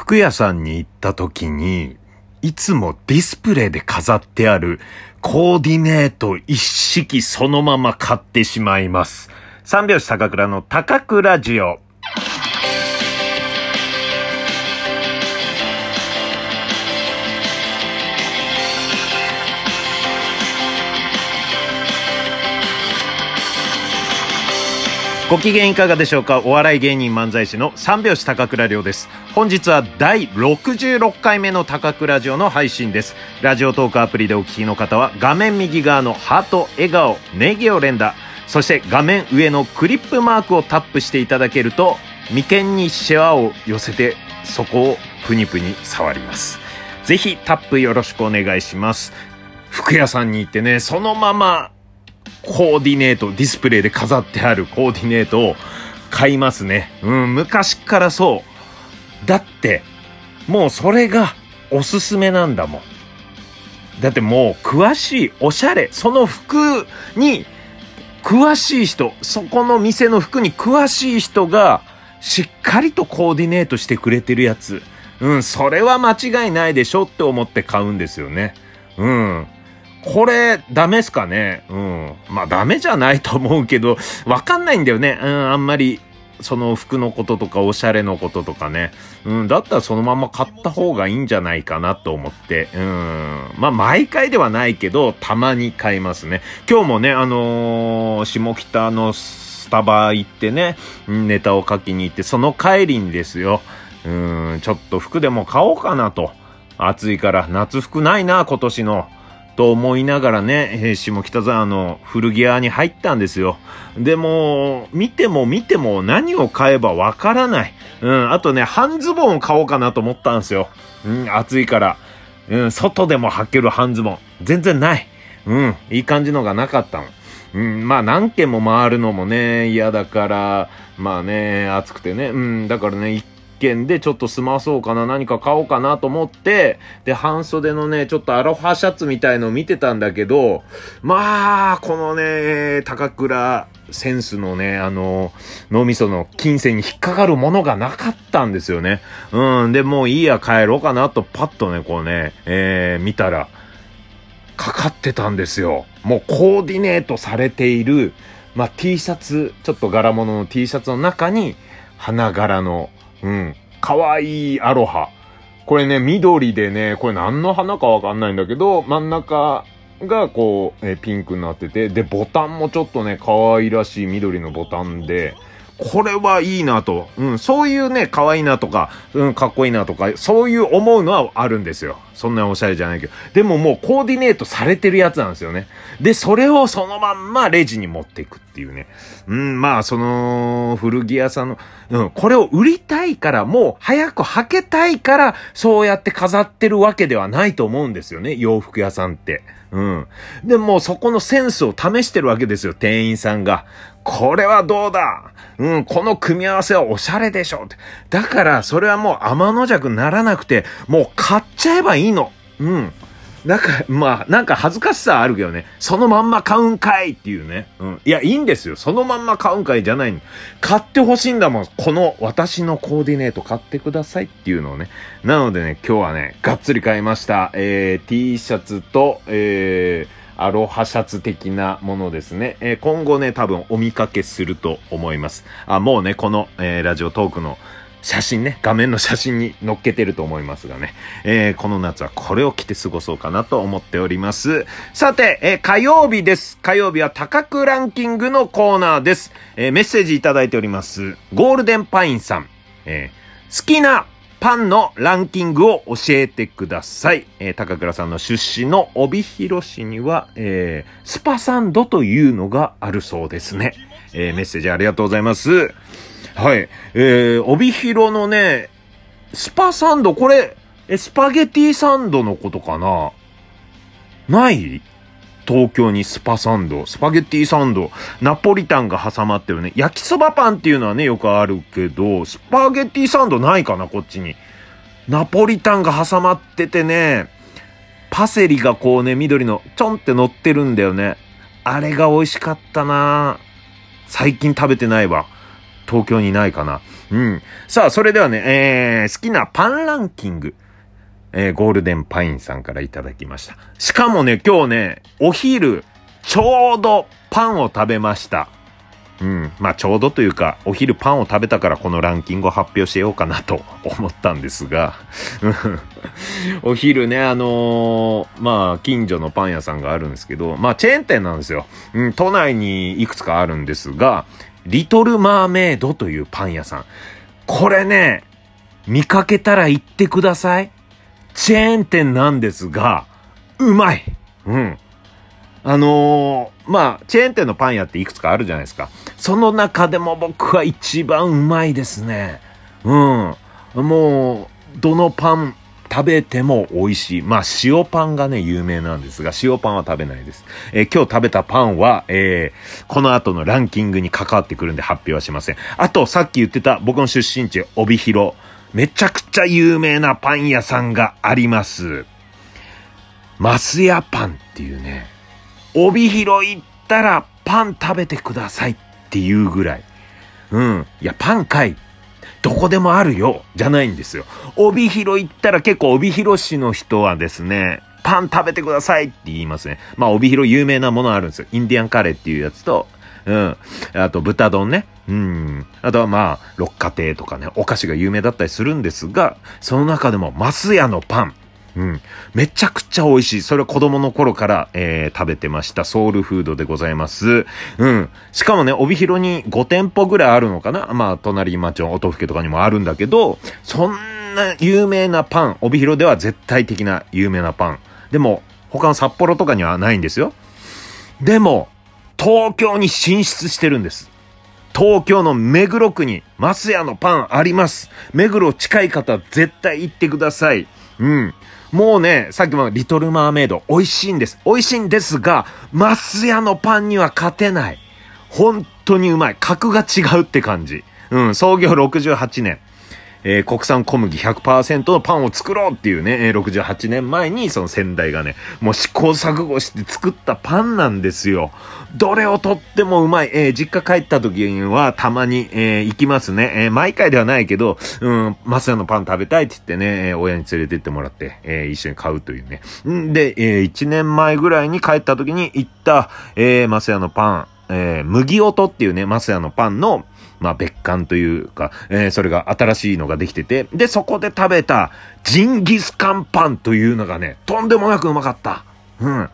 服屋さんに行った時に、いつもディスプレイで飾ってあるコーディネート一式そのまま買ってしまいます。三拍子高倉の高倉ジオ。ご機嫌いかがでしょうか？お笑い芸人漫才師の三拍子高倉涼です。本日は第66回目の高倉ジオの配信です。ラジオトークアプリでお聞きの方は画面右側のハート、笑顔、ネギを連打、そして画面上のクリップマークをタップしていただけると眉間にシワを寄せてそこをプニプニ触ります。ぜひタップよろしくお願いします。服屋さんに行ってね、そのままコーディネート、ディスプレイで飾ってあるコーディネートを買いますね。うん、昔からそう。だって、もうそれがおすすめなんだもん。だってもう詳しい、おしゃれ、その服に詳しい人、そこの店の服に詳しい人がしっかりとコーディネートしてくれてるやつ。うん、それは間違いないでしょって思って買うんですよね。うん。これ、ダメっすかね？うん。まあ、ダメじゃないと思うけど、わかんないんだよね。うん、あんまり、その服のこととか、おしゃれのこととかね。うん、だったらそのまま買った方がいいんじゃないかなと思って。うん。まあ、毎回ではないけど、たまに買いますね。今日もね、あのー、下北のスタバ行ってね、ネタを書きに行って、その帰りにですよ。うん、ちょっと服でも買おうかなと。暑いから夏服ないな、今年の。と思いながらね、下北沢の古着屋に入ったんですよ。でも、見ても見ても何を買えばわからない。うん、あとね、半ズボンを買おうかなと思ったんですよ。うん、暑いから。うん、外でも履ける半ズボン。全然ない。うん、いい感じのがなかったの。うん、まあ何軒も回るのもね、嫌だから、まあね、暑くてね、うん、だからね、一軒でちょっと済まそうかな、何か買おうかなと思って、で、半袖のね、ちょっとアロハシャツみたいのを見てたんだけど、まあ、このね、高倉センスのね、あの、脳みその金銭に引っかかるものがなかったんですよね。うん、で、もういいや、帰ろうかなと、パッとね、こうね、えー、見たら、かかってたんですよ。もうコーディネートされている、まあ、T シャツ、ちょっと柄物の T シャツの中に、花柄のうん。かわいいアロハ。これね、緑でね、これ何の花かわかんないんだけど、真ん中がこう、えピンクになってて、で、ボタンもちょっとね、可愛らしい緑のボタンで、これはいいなと。うん、そういうね、可愛いなとか、うん、かっこいいなとか、そういう思うのはあるんですよ。そんなおしゃれじゃないけど。でももうコーディネートされてるやつなんですよね。で、それをそのまんまレジに持っていくっていうね。うん、まあ、その、古着屋さんの、うん、これを売りたいから、もう早く履けたいから、そうやって飾ってるわけではないと思うんですよね。洋服屋さんって。うん。でもうそこのセンスを試してるわけですよ、店員さんが。これはどうだ？うん、この組み合わせはおしゃれでしょって。だから、それはもう天の弱ならなくて、もう買っちゃえばいいの。うん。なんか、まあ、なんか恥ずかしさあるけどね。そのまんま買うんかいっていうね。うん。いや、いいんですよ。そのまんま買うんかいじゃない買ってほしいんだもん。この私のコーディネート買ってくださいっていうのをね。なのでね、今日はね、がっつり買いました。えー、T シャツと、えー、アロハシャツ的なものですね。えー、今後ね、多分お見かけすると思います。あ、もうね、この、えー、ラジオトークの写真ね、画面の写真に載っけてると思いますがね、えー、この夏はこれを着て過ごそうかなと思っております。さて、えー、火曜日です。火曜日は高くランキングのコーナーです。えー、メッセージいただいております。ゴールデンパインさん、えー、好きなパンのランキングを教えてください。えー、高倉さんの出身の帯広市には、えー、スパサンドというのがあるそうですね。えー、メッセージありがとうございます。はい。えー、帯広のね、スパサンド、これ、え、スパゲティサンドのことかな？ない？東京にスパサンド、スパゲティサンド、ナポリタンが挟まってるね。焼きそばパンっていうのはね、よくあるけど、スパゲティサンドないかな、こっちに。ナポリタンが挟まっててね、パセリがこうね、緑の、ちょんって乗ってるんだよね。あれが美味しかったな最近食べてないわ。東京にないかな。うん。さあ、それではね、えー、好きなパンランキング。えー、ゴールデンパインさんからいただきました。しかもね、今日ね、お昼、ちょうどパンを食べました。うん。まあ、ちょうどというか、お昼パンを食べたからこのランキングを発表しようかなと 思ったんですが、お昼ね、あのー、まあ、近所のパン屋さんがあるんですけど、まあ、チェーン店なんですよ。うん、都内にいくつかあるんですが、リトルマーメイドというパン屋さん。これね、見かけたら行ってください。チェーン店なんですが、うまいうん。あのー、まあ、チェーン店のパン屋っていくつかあるじゃないですか。その中でも僕は一番うまいですね。うん。もう、どのパン食べても美味しい。まあ、塩パンがね、有名なんですが、塩パンは食べないです。えー、今日食べたパンは、えー、この後のランキングに関わってくるんで発表はしません。あと、さっき言ってた僕の出身地、帯広。めちゃくちゃ有名なパン屋さんがあります。マスヤパンっていうね、帯広行ったらパン食べてくださいっていうぐらい。うん。いや、パンかい。どこでもあるよ。じゃないんですよ。帯広行ったら結構帯広市の人はですね、パン食べてくださいって言いますね。まあ、帯広有名なものあるんですよ。インディアンカレーっていうやつと、うん。あと、豚丼ね。うん。あとはまあ、六花亭とかね、お菓子が有名だったりするんですが、その中でも、マスヤのパン。うん。めちゃくちゃ美味しい。それは子供の頃から、えー、食べてました。ソウルフードでございます。うん。しかもね、帯広に5店舗ぐらいあるのかなまあ、隣町の音更とかにもあるんだけど、そんな有名なパン、帯広では絶対的な有名なパン。でも、他の札幌とかにはないんですよ。でも、東京に進出してるんです。東京の目黒区に、マスヤのパンあります。目黒近い方、絶対行ってください。うん。もうね、さっきもリトルマーメイド、美味しいんです。美味しいんですが、マスヤのパンには勝てない。本当にうまい。格が違うって感じ。うん、創業68年。えー、国産小麦100%のパンを作ろうっていうね、68年前にその先代がね、もう試行錯誤して作ったパンなんですよ。どれをとってもうまい。えー、実家帰った時にはたまに、えー、行きますね。えー、毎回ではないけど、うん、マスヤのパン食べたいって言ってね、えー、親に連れてってもらって、えー、一緒に買うというね。んで、えー、1年前ぐらいに帰った時に行った、えー、マスヤのパン、えー、麦音っていうね、マスヤのパンの、まあ別館というか、えー、それが新しいのができてて、で、そこで食べたジンギスカンパンというのがね、とんでもなくうまかった。うん。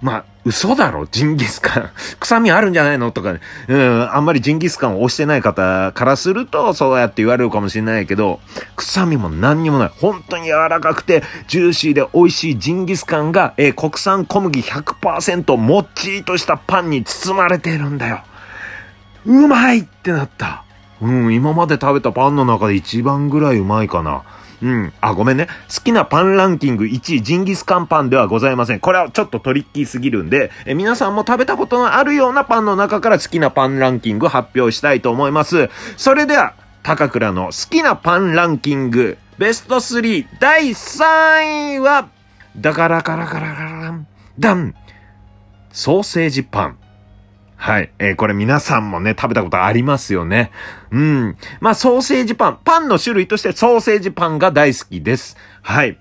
まあ、嘘だろジンギスカン。臭みあるんじゃないの？とか、ね、うん、あんまりジンギスカンを押してない方からすると、そうやって言われるかもしれないけど、臭みも何にもない。本当に柔らかくて、ジューシーで美味しいジンギスカンが、えー、国産小麦100%もっちりとしたパンに包まれているんだよ。うまいってなった。うん、今まで食べたパンの中で一番ぐらいうまいかな。うん。あ、ごめんね。好きなパンランキング1位、ジンギスカンパンではございません。これはちょっとトリッキーすぎるんで、え皆さんも食べたことのあるようなパンの中から好きなパンランキング発表したいと思います。それでは、高倉の好きなパンランキング、ベスト3、第3位は、だからからからからん、ダン、ソーセージパン。はい。えー、これ皆さんもね、食べたことありますよね。うん。まあ、ソーセージパン。パンの種類としてソーセージパンが大好きです。はい。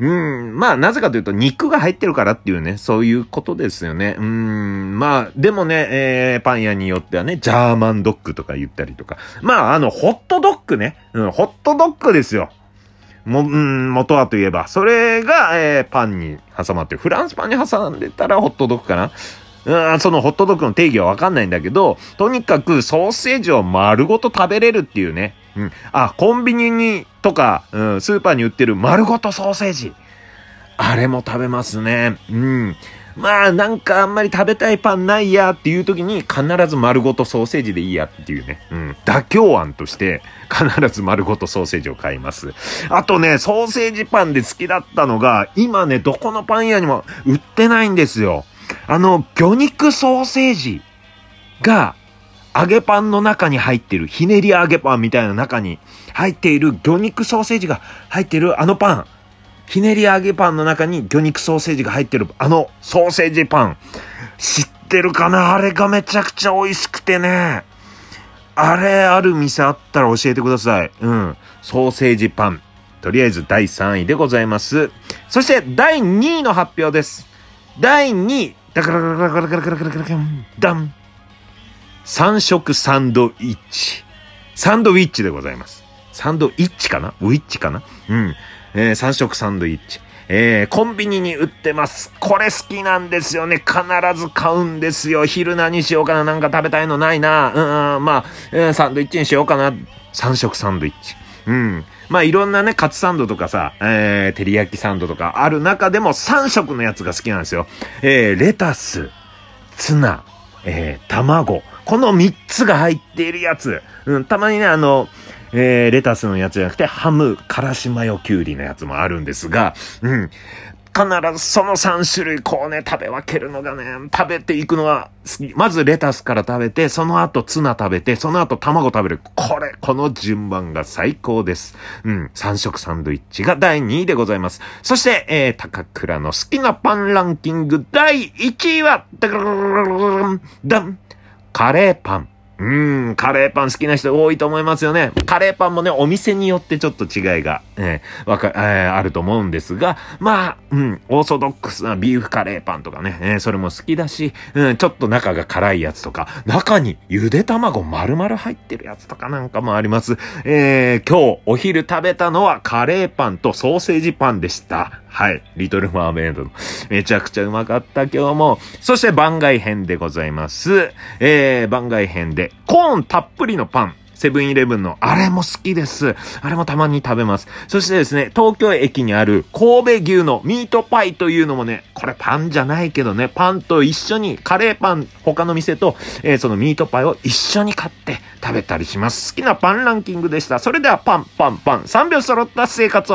うん。まあ、なぜかというと、肉が入ってるからっていうね、そういうことですよね。うん。まあ、でもね、えー、パン屋によってはね、ジャーマンドッグとか言ったりとか。まあ、あの、ホットドッグね。うん、ホットドッグですよ。も、うん、元はといえば、それが、えー、パンに挟まって、フランスパンに挟んでたらホットドッグかな。うん、そのホットドッグの定義はわかんないんだけど、とにかくソーセージを丸ごと食べれるっていうね。うん。あ、コンビニに、とか、うん、スーパーに売ってる丸ごとソーセージ。あれも食べますね。うん。まあ、なんかあんまり食べたいパンないやっていう時に必ず丸ごとソーセージでいいやっていうね。うん。妥協案として必ず丸ごとソーセージを買います。あとね、ソーセージパンで好きだったのが、今ね、どこのパン屋にも売ってないんですよ。あの、魚肉ソーセージが、揚げパンの中に入ってる、ひねり揚げパンみたいな中に入っている魚肉ソーセージが入ってるあのパン。ひねり揚げパンの中に魚肉ソーセージが入ってるあのソーセージパン。知ってるかな？あれがめちゃくちゃ美味しくてね。あれある店あったら教えてください。うん。ソーセージパン。とりあえず第3位でございます。そして第2位の発表です。第2位。ダカラカラカラカラカラカラカラカラダン。三色サンドイッチ。サンドウィッチでございます。サンドイッチかなウィッチかなうん。えー、三色サンドイッチ。えー、コンビニに売ってます。これ好きなんですよね。必ず買うんですよ。昼何しようかななんか食べたいのないな。うん、まあ、えー、サンドイッチにしようかな。三色サンドイッチ。うん。まあいろんなね、カツサンドとかさ、えー、照り焼きサンドとかある中でも3色のやつが好きなんですよ。えー、レタス、ツナ、えー、卵。この3つが入っているやつ。うん、たまにね、あの、えー、レタスのやつじゃなくて、ハム、からしマヨキュウリのやつもあるんですが、うん。必ずその3種類こうね、食べ分けるのがね、食べていくのが好き。まずレタスから食べて、その後ツナ食べて、その後卵食べる。これ、この順番が最高です。うん、3色サンドイッチが第2位でございます。そして、えー、高倉の好きなパンランキング第1位は、ダンカレーパン。うん、カレーパン好きな人多いと思いますよね。カレーパンもね、お店によってちょっと違いが、えー、わか、えー、あると思うんですが、まあ、うん、オーソドックスなビーフカレーパンとかね、えー、それも好きだし、うん、ちょっと中が辛いやつとか、中にゆで卵丸々入ってるやつとかなんかもあります。えー、今日お昼食べたのはカレーパンとソーセージパンでした。はい。リトルマーメイド。めちゃくちゃうまかった今日も。そして番外編でございます。えー、番外編で、コーンたっぷりのパン。セブンイレブンの、あれも好きです。あれもたまに食べます。そしてですね、東京駅にある神戸牛のミートパイというのもね、これパンじゃないけどね、パンと一緒に、カレーパン、他の店と、えー、そのミートパイを一緒に買って食べたりします。好きなパンランキングでした。それではパン、パン、パン、3秒揃った生活を